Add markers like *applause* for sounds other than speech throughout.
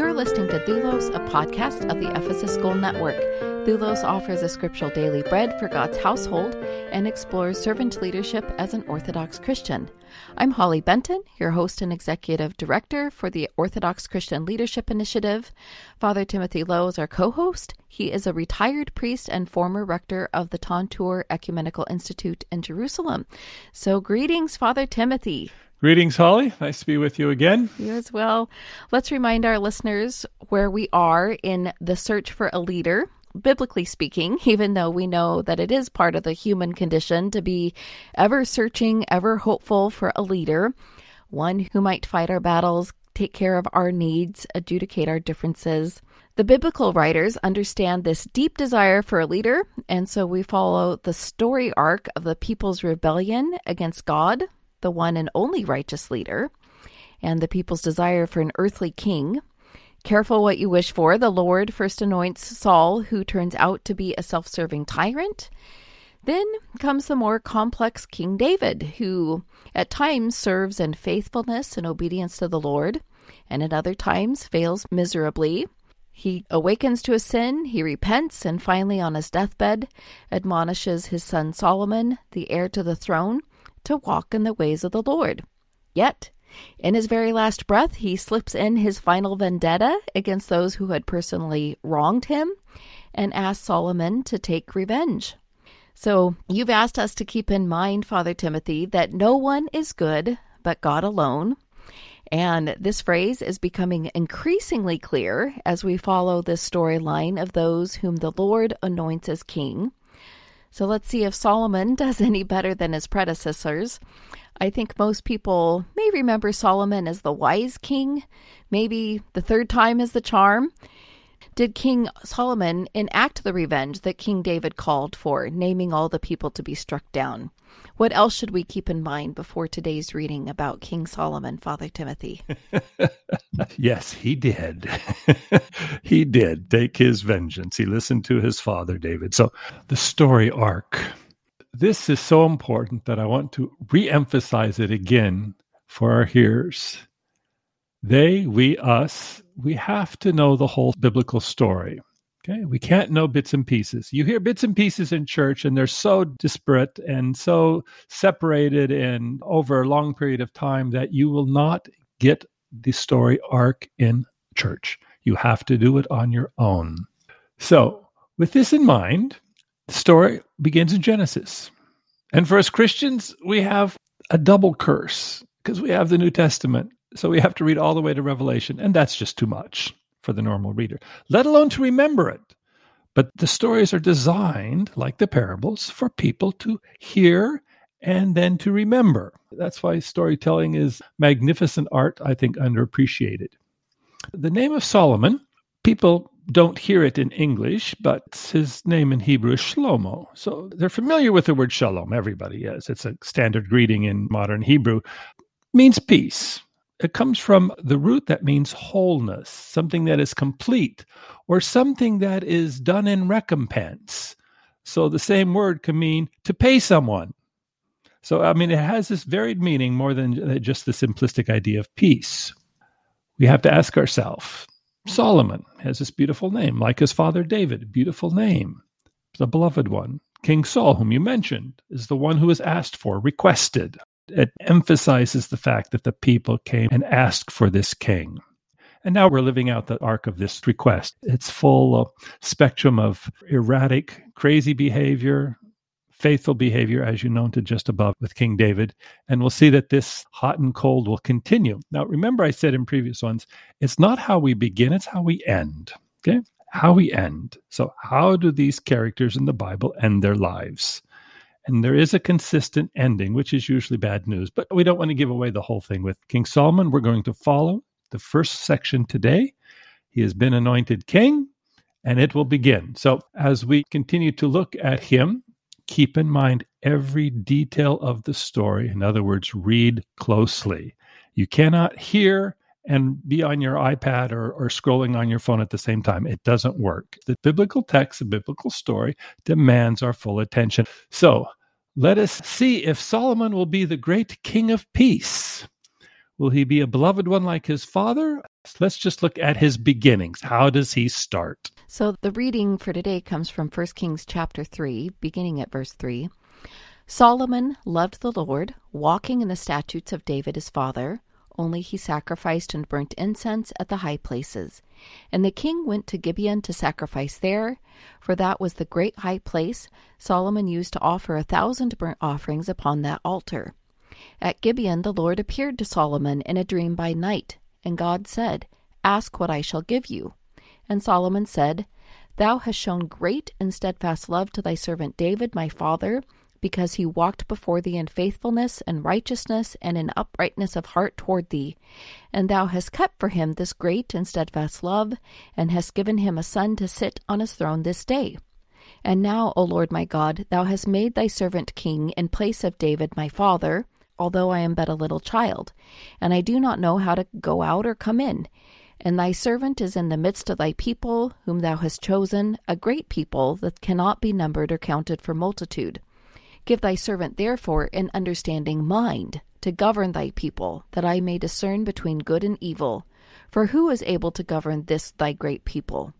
You're listening to Thulos, a podcast of the Ephesus School Network. Thulos offers a scriptural daily bread for God's household and explores servant leadership as an Orthodox Christian. I'm Holly Benton, your host and executive director for the Orthodox Christian Leadership Initiative. Father Timothy Lowe is our co host. He is a retired priest and former rector of the Tantur Ecumenical Institute in Jerusalem. So, greetings, Father Timothy. Greetings, Holly. Nice to be with you again. You as well. Let's remind our listeners where we are in the search for a leader. Biblically speaking, *laughs* even though we know that it is part of the human condition to be ever searching, ever hopeful for a leader, one who might fight our battles, take care of our needs, adjudicate our differences. The biblical writers understand this deep desire for a leader, and so we follow the story arc of the people's rebellion against God, the one and only righteous leader, and the people's desire for an earthly king. Careful what you wish for. The Lord first anoints Saul, who turns out to be a self serving tyrant. Then comes the more complex King David, who at times serves in faithfulness and obedience to the Lord, and at other times fails miserably. He awakens to his sin, he repents, and finally, on his deathbed, admonishes his son Solomon, the heir to the throne, to walk in the ways of the Lord. Yet, in his very last breath, he slips in his final vendetta against those who had personally wronged him and asks Solomon to take revenge. So, you've asked us to keep in mind, Father Timothy, that no one is good but God alone. And this phrase is becoming increasingly clear as we follow this storyline of those whom the Lord anoints as king. So let's see if Solomon *laughs* does any better than his predecessors. I think most people may remember Solomon as the wise king. Maybe the third time is the charm. Did King Solomon enact the revenge that King David called for, naming all the people to be struck down? What else should we keep in mind before today's reading about King Solomon, Father Timothy? *laughs* yes, he did. *laughs* he did take his vengeance. He listened to his father, David. So, the story arc. This is so important that I want to re emphasize it again for our hearers. They, we, us, we have to know the whole biblical story. Okay, we can't know bits and pieces. You hear bits and pieces in church, and they're so disparate and so separated and over a long period of time that you will not get the story arc in church. You have to do it on your own. So, with this in mind, the story begins in Genesis. And for us Christians, we have a double curse because we have the New Testament. So we have to read all the way to Revelation, and that's just too much for the normal reader, let alone to remember it. But the stories are designed, like the parables, for people to hear and then to remember. That's why storytelling is magnificent art, I think, underappreciated. The name of Solomon, people don't hear it in English, but his name in Hebrew is Shlomo. So they're familiar with the word shalom. Everybody is. It's a standard greeting in modern Hebrew. means peace. It comes from the root that means wholeness, something that is complete, or something that is done in recompense. So the same word can mean to pay someone. So, I mean, it has this varied meaning more than just the simplistic idea of peace. We have to ask ourselves Solomon has this beautiful name, like his father David, beautiful name, the beloved one. King Saul, whom you mentioned, is the one who is asked for, requested, it emphasizes the fact that the people came and asked for this king. And now we're living out the arc of this request. It's full of spectrum of erratic, crazy behavior, faithful behavior, as you noted just above with King David. And we'll see that this hot and cold will continue. Now, remember, I said in previous ones, it's not how we begin, it's how we end. Okay? How we end. So, how do these characters in the Bible end their lives? And there is a consistent ending, which is usually bad news. But we don't want to give away the whole thing with King Solomon. We're going to follow the first section today. He has been anointed king, and it will begin. So, as we continue to look at him, keep in mind every detail of the story. In other words, read closely. You cannot hear and be on your iPad or, or scrolling on your phone at the same time. It doesn't work. The biblical text, the biblical story demands our full attention. So let us see if Solomon will be the great king of peace. Will he be a beloved one like his father? Let's just look at his beginnings. How does he start? So the reading for today comes from 1 Kings chapter 3, beginning at verse 3. Solomon loved the Lord, walking in the statutes of David his father, only he sacrificed and burnt incense at the high places. And the king went to Gibeon to sacrifice there, for that was the great high place Solomon used to offer a thousand burnt offerings upon that altar. At Gibeon the Lord appeared to Solomon in a dream by night, and God said, Ask what I shall give you. And Solomon said, Thou hast shown great and steadfast love to thy servant David my father, because he walked before thee in faithfulness and righteousness and in uprightness of heart toward thee. And thou hast kept for him this great and steadfast love, and hast given him a son to sit on his throne this day. And now, O Lord my God, thou hast made thy servant king in place of David my father, although I am but a little child, and I do not know how to go out or come in. And thy servant is in the midst of thy people, whom thou hast chosen, a great people that cannot be numbered or counted for multitude. Give thy servant therefore an understanding mind to govern thy people, that I may discern between good and evil. For who is able to govern this thy great people?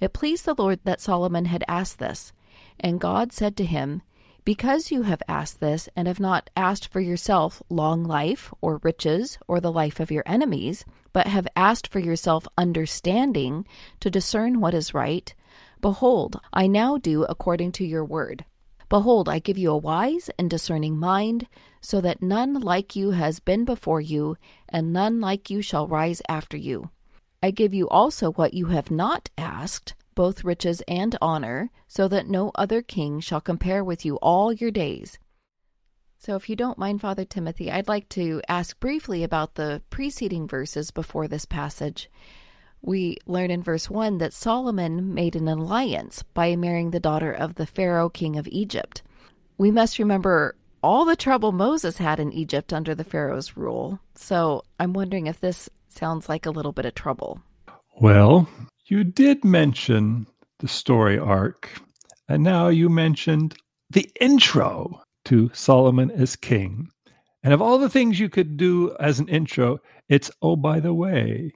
It pleased the Lord that Solomon had asked this. And God said to him, Because you have asked this, and have not asked for yourself long life, or riches, or the life of your enemies, but have asked for yourself understanding to discern what is right, behold, I now do according to your word. Behold, I give you a wise and discerning mind, so that none like you has been before you, and none like you shall rise after you. I give you also what you have not asked, both riches and honor, so that no other king shall compare with you all your days. So, if you don't mind, Father Timothy, I'd like to ask briefly about the preceding verses before this passage we learn in verse 1 that Solomon made an alliance by marrying the daughter of the Pharaoh king of Egypt. We must remember all the trouble Moses had in Egypt under the Pharaoh's rule. So I'm wondering if this sounds like a little bit of trouble. Well, you did mention the story arc, and now you mentioned the intro to Solomon as king. And of all the things you could do as an intro, it's, oh, by the way,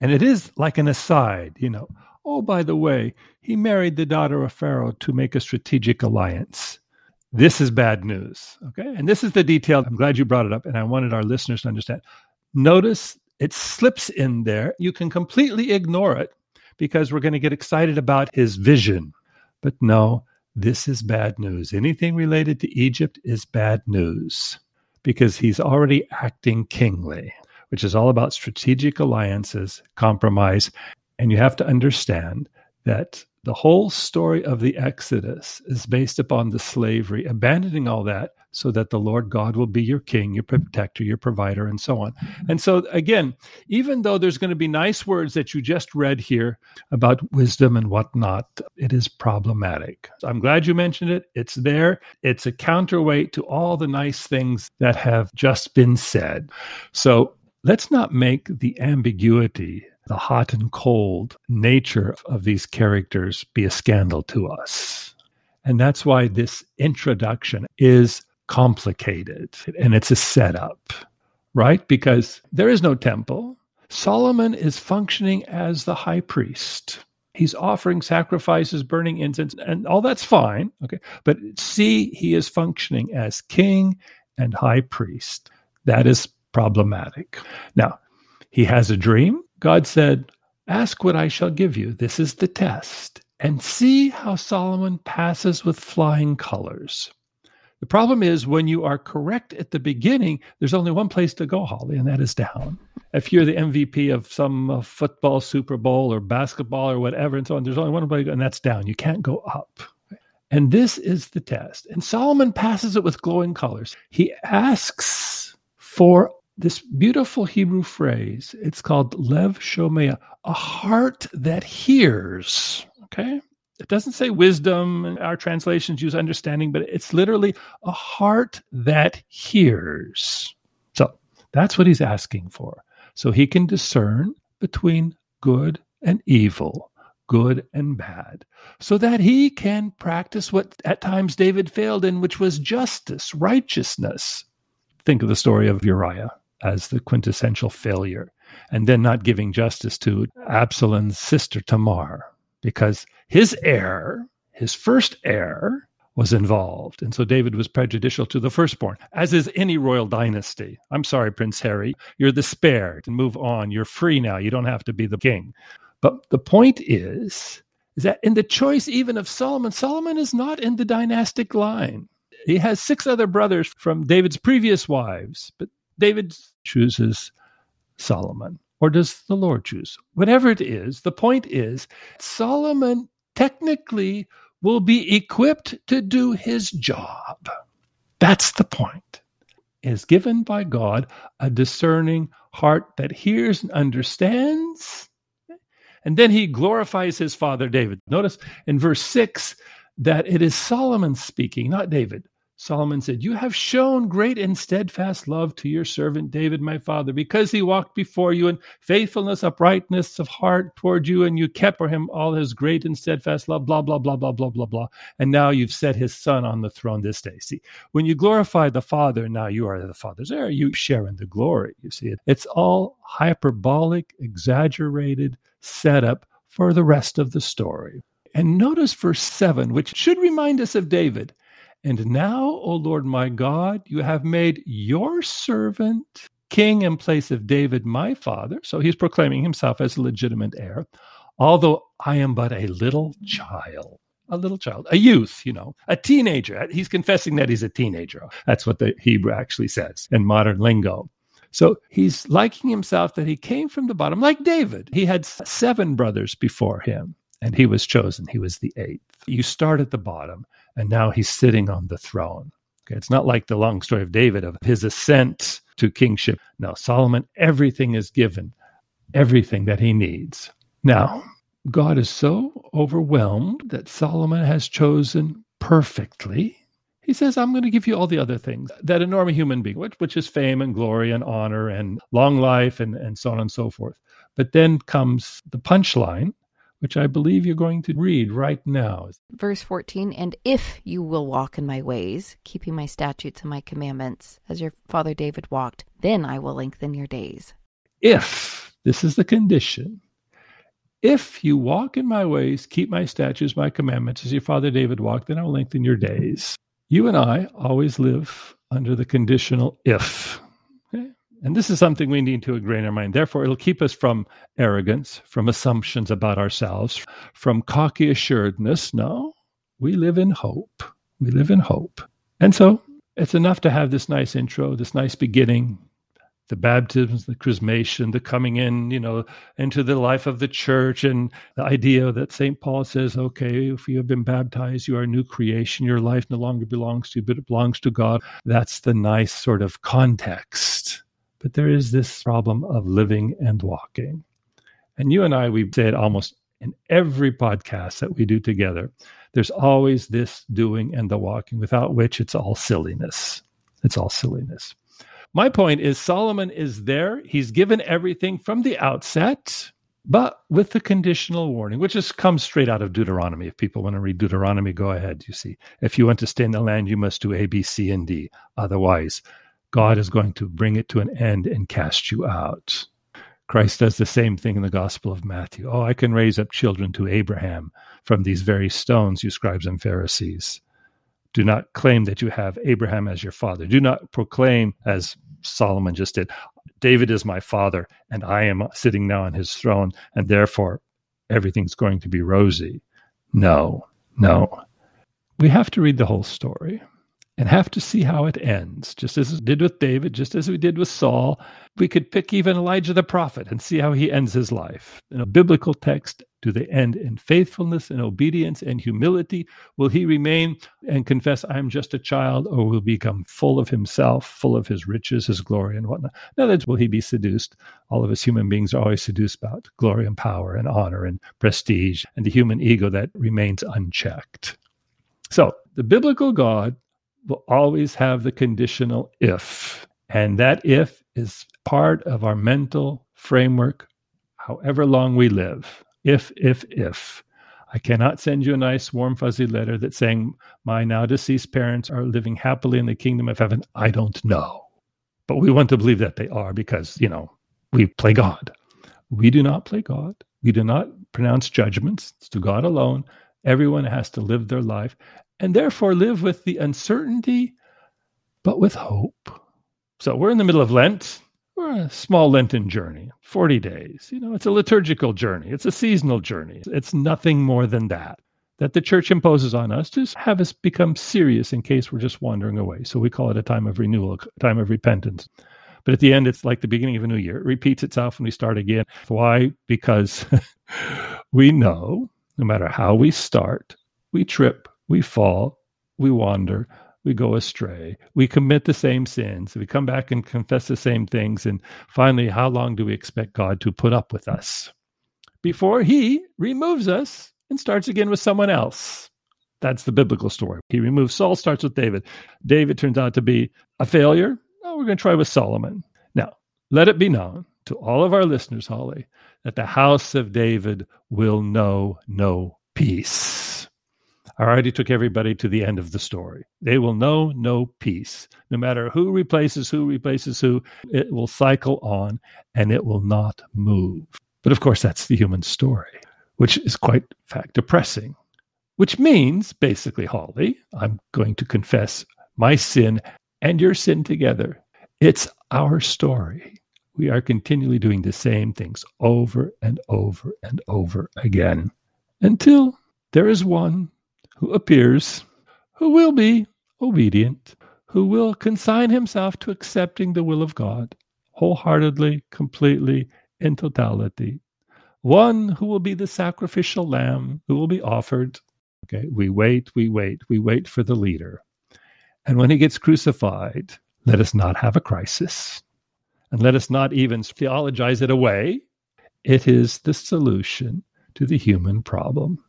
and it is like an aside, you know. Oh, by the way, he married the daughter of Pharaoh to make a strategic alliance. This is bad news. Okay. And this is the detail. I'm glad you brought it up. And I wanted our listeners to understand. Notice it slips in there. You can completely ignore it because we're going to get excited about his vision. But no, this is bad news. Anything related to Egypt is bad news because he's already acting kingly which is all about strategic alliances, compromise. And you have to understand that the whole story of the Exodus is based upon the slavery, abandoning all that so that the Lord God will be your king, your protector, your provider, and so on. And so, again, even though there's going to be nice words that you just read here about wisdom and whatnot, it is problematic. I'm glad you mentioned it. It's there, it's a counterweight to all the nice things that have just been said. So, Let's not make the ambiguity, the hot and cold nature of these characters be a scandal to us. And that's why this introduction is complicated and it's a setup, right? Because there is no temple. Solomon is functioning as the high priest. He's offering sacrifices, burning incense, and all that's fine. Okay. But see, he is functioning as king and high priest. That is problematic. Now, he has a dream. God said, Ask what I shall give you. This is the test. And see how Solomon passes with flying colors. The problem is when you are correct at the beginning, there's only one place to go, Holly, and that is down. If you're the MVP of some uh, football Super Bowl or basketball or whatever, and so on, there's only one way, and that's down. You can't go up. And this is the test. And Solomon passes it with glowing colors. He asks for this beautiful Hebrew phrase. It's called Lev Shomea, a heart that hears. Okay. It doesn't say wisdom. Our translations use understanding, but it's literally a heart that hears. So that's what he's asking for. So he can discern between good and evil, good and bad, so that he can practice what at times David failed in, which was justice, righteousness. Think of the story of Uriah as the quintessential failure, and then not giving justice to Absalom's sister Tamar, because his heir, his first heir, was involved. And so David was prejudicial to the firstborn, as is any royal dynasty. I'm sorry, Prince Harry, you're the spare. and move on. You're free now. You don't have to be the king. But the point is, is that in the choice even of Solomon, Solomon is not in the dynastic line. He has six other brothers from David's previous wives, but David chooses Solomon. Or does the Lord choose? Whatever it is, the point is Solomon technically will be equipped to do his job. That's the point. Is given by God a discerning heart that hears and understands. And then he glorifies his father David. Notice in verse 6 that it is Solomon speaking, not David. Solomon said, You have shown great and steadfast love to your servant David, my father, because he walked before you in faithfulness, uprightness of heart toward you, and you kept for him all his great and steadfast love, blah, blah, blah, blah, blah, blah, blah. And now you've set his son on the throne this day. See, when you glorify the Father, now you are the Father's heir. You share in the glory. You see, it's all hyperbolic, exaggerated setup for the rest of the story. And notice verse 7, which should remind us of David. And now, O Lord my God, you have made your servant king in place of David my father. So he's proclaiming himself as a legitimate heir, although I am but a little child. A little child, a youth, you know, a teenager. He's confessing that he's a teenager. That's what the Hebrew actually says in modern lingo. So he's liking himself that he came from the bottom, like David. He had seven brothers before him, and he was chosen. He was the eighth. You start at the bottom and now he's sitting on the throne. Okay, it's not like the long story of David of his ascent to kingship. No, Solomon, everything is given, everything that he needs. Now, God is so overwhelmed that Solomon has chosen perfectly. He says, I'm going to give you all the other things that a normal human being, which, which is fame and glory and honor and long life and, and so on and so forth. But then comes the punchline which I believe you're going to read right now. Verse 14 And if you will walk in my ways, keeping my statutes and my commandments, as your father David walked, then I will lengthen your days. If, this is the condition, if you walk in my ways, keep my statutes, my commandments, as your father David walked, then I'll lengthen your days. You and I always live under the conditional if. And this is something we need to ingrain in our mind. Therefore, it'll keep us from arrogance, from assumptions about ourselves, from cocky assuredness. No, we live in hope. We live in hope. And so it's enough to have this nice intro, this nice beginning, the baptisms, the chrismation, the coming in, you know, into the life of the church, and the idea that St. Paul says, okay, if you have been baptized, you are a new creation. Your life no longer belongs to you, but it belongs to God. That's the nice sort of context but there is this problem of living and walking. And you and I, we say it almost in every podcast that we do together. There's always this doing and the walking, without which it's all silliness. It's all silliness. My point is Solomon is there. He's given everything from the outset, but with the conditional warning, which just comes straight out of Deuteronomy. If people want to read Deuteronomy, go ahead. You see, if you want to stay in the land, you must do A, B, C, and D. Otherwise, God is going to bring it to an end and cast you out. Christ does the same thing in the Gospel of Matthew. Oh, I can raise up children to Abraham from these very stones, you scribes and Pharisees. Do not claim that you have Abraham as your father. Do not proclaim, as Solomon just did, David is my father, and I am sitting now on his throne, and therefore everything's going to be rosy. No, no. We have to read the whole story and have to see how it ends, just as we did with David, just as we did with Saul. We could pick even Elijah the prophet and see how he ends his life. In a biblical text, do they end in faithfulness and obedience and humility? Will he remain and confess, I am just a child, or will he become full of himself, full of his riches, his glory, and whatnot? In other words, will he be seduced? All of us human beings are always seduced about glory and power and honor and prestige and the human ego that remains unchecked. So, the biblical God will always have the conditional if. And that if is part of our mental framework, however long we live. If, if, if. I cannot send you a nice, warm, fuzzy letter that's saying, My now deceased parents are living happily in the kingdom of heaven. I don't know. But we want to believe that they are because, you know, we play God. We do not play God. We do not pronounce judgments. It's to God alone. Everyone has to live their life and therefore live with the uncertainty, but with hope. So we're in the middle of Lent. We're a small Lenten journey, 40 days. You know, it's a liturgical journey, it's a seasonal journey. It's nothing more than that that the church imposes on us to have us become serious in case we're just wandering away. So we call it a time of renewal, a time of repentance. But at the end, it's like the beginning of a new year. It repeats itself and we start again. Why? Because *laughs* we know no matter how we start, we trip, we fall, we wander, we go astray, we commit the same sins, we come back and confess the same things. And finally, how long do we expect God to put up with us before He removes us and starts again with someone else? That's the biblical story. He removes Saul, starts with David. David turns out to be a failure. Oh, we're going to try with Solomon. Now, let it be known to all of our listeners, Holly, that the house of David will know no peace. I already took everybody to the end of the story. They will know no peace. No matter who replaces who replaces who, it will cycle on and it will not move. But of course, that's the human story, which is quite fact depressing. Which means, basically, Holly, I'm going to confess my sin and your sin together. It's our story. We are continually doing the same things over and over and over again until there is one who appears, who will be obedient, who will consign himself to accepting the will of God wholeheartedly, completely, in totality. One who will be the sacrificial lamb who will be offered. Okay, we wait, we wait, we wait for the leader. And when he gets crucified, let us not have a crisis and let us not even theologize it away. It is the solution to the human problem.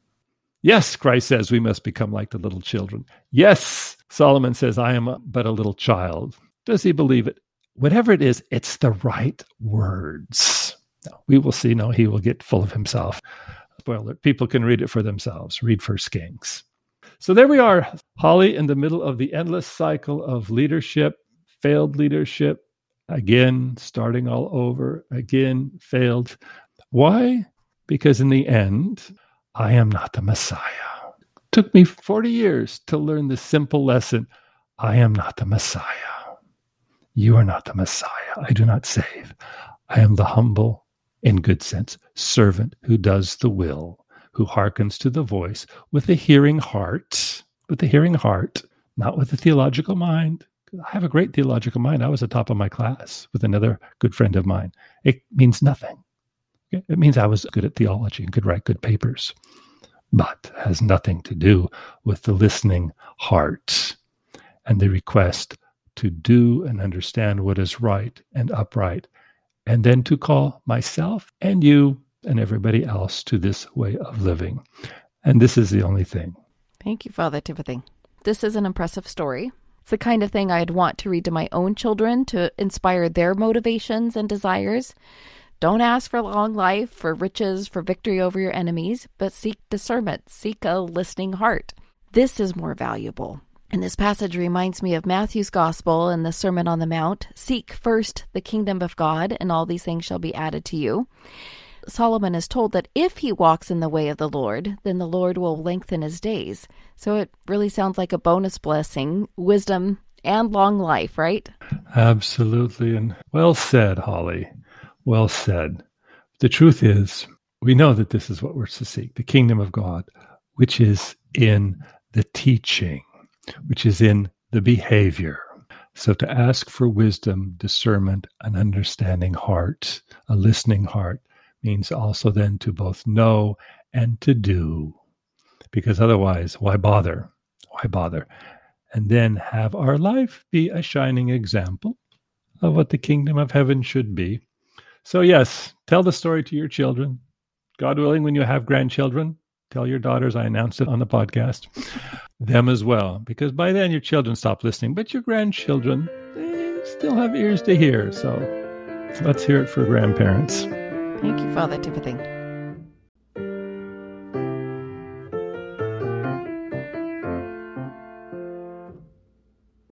Yes, Christ says we must become like the little children. Yes, Solomon says, I am but a little child. Does he believe it? Whatever it is, it's the right words. No, we will see. No, he will get full of himself. Spoiler, people can read it for themselves. Read First Kings. So there we are, Holly, in the middle of the endless cycle of leadership, failed leadership, again, starting all over, again, failed. Why? Because in the end, I am not the Messiah. Took me 40 years to learn the simple lesson I am not the Messiah. You are not the Messiah. I do not save. I am the humble, in good sense, servant who does the will, who hearkens to the voice with a hearing heart, with a hearing heart, not with a theological mind. I have a great theological mind. I was at the top of my class with another good friend of mine. It means nothing. It means I was good at theology and could write good papers, but has nothing to do with the listening heart and the request to do and understand what is right and upright, and then to call myself and you and everybody else to this way of living. And this is the only thing. Thank you, Father Timothy. This is an impressive story. It's the kind of thing I'd want to read to my own children to inspire their motivations and desires. Don't ask for long life, for riches, for victory over your enemies, but seek discernment, seek a listening heart. This is more valuable. And this passage reminds me of Matthew's Gospel and the Sermon on the Mount Seek first the kingdom of God, and all these things shall be added to you. Solomon is told that if he walks in the way of the Lord, then the Lord will lengthen his days. So it really sounds like a bonus blessing, wisdom, and long life, right? Absolutely. And well said, Holly. Well said. The truth is, we know that this is what we're to seek the kingdom of God, which is in the teaching, which is in the behavior. So to ask for wisdom, discernment, an understanding heart, a listening heart, means also then to both know and to do. Because otherwise, why bother? Why bother? And then have our life be a shining example of what the kingdom of heaven should be so, yes, tell the story to your children. God willing, when you have grandchildren, tell your daughters I announced it on the podcast, them as well, because by then your children stop listening, but your grandchildren, they still have ears to hear. So, let's hear it for grandparents. Thank you, Father Timothy.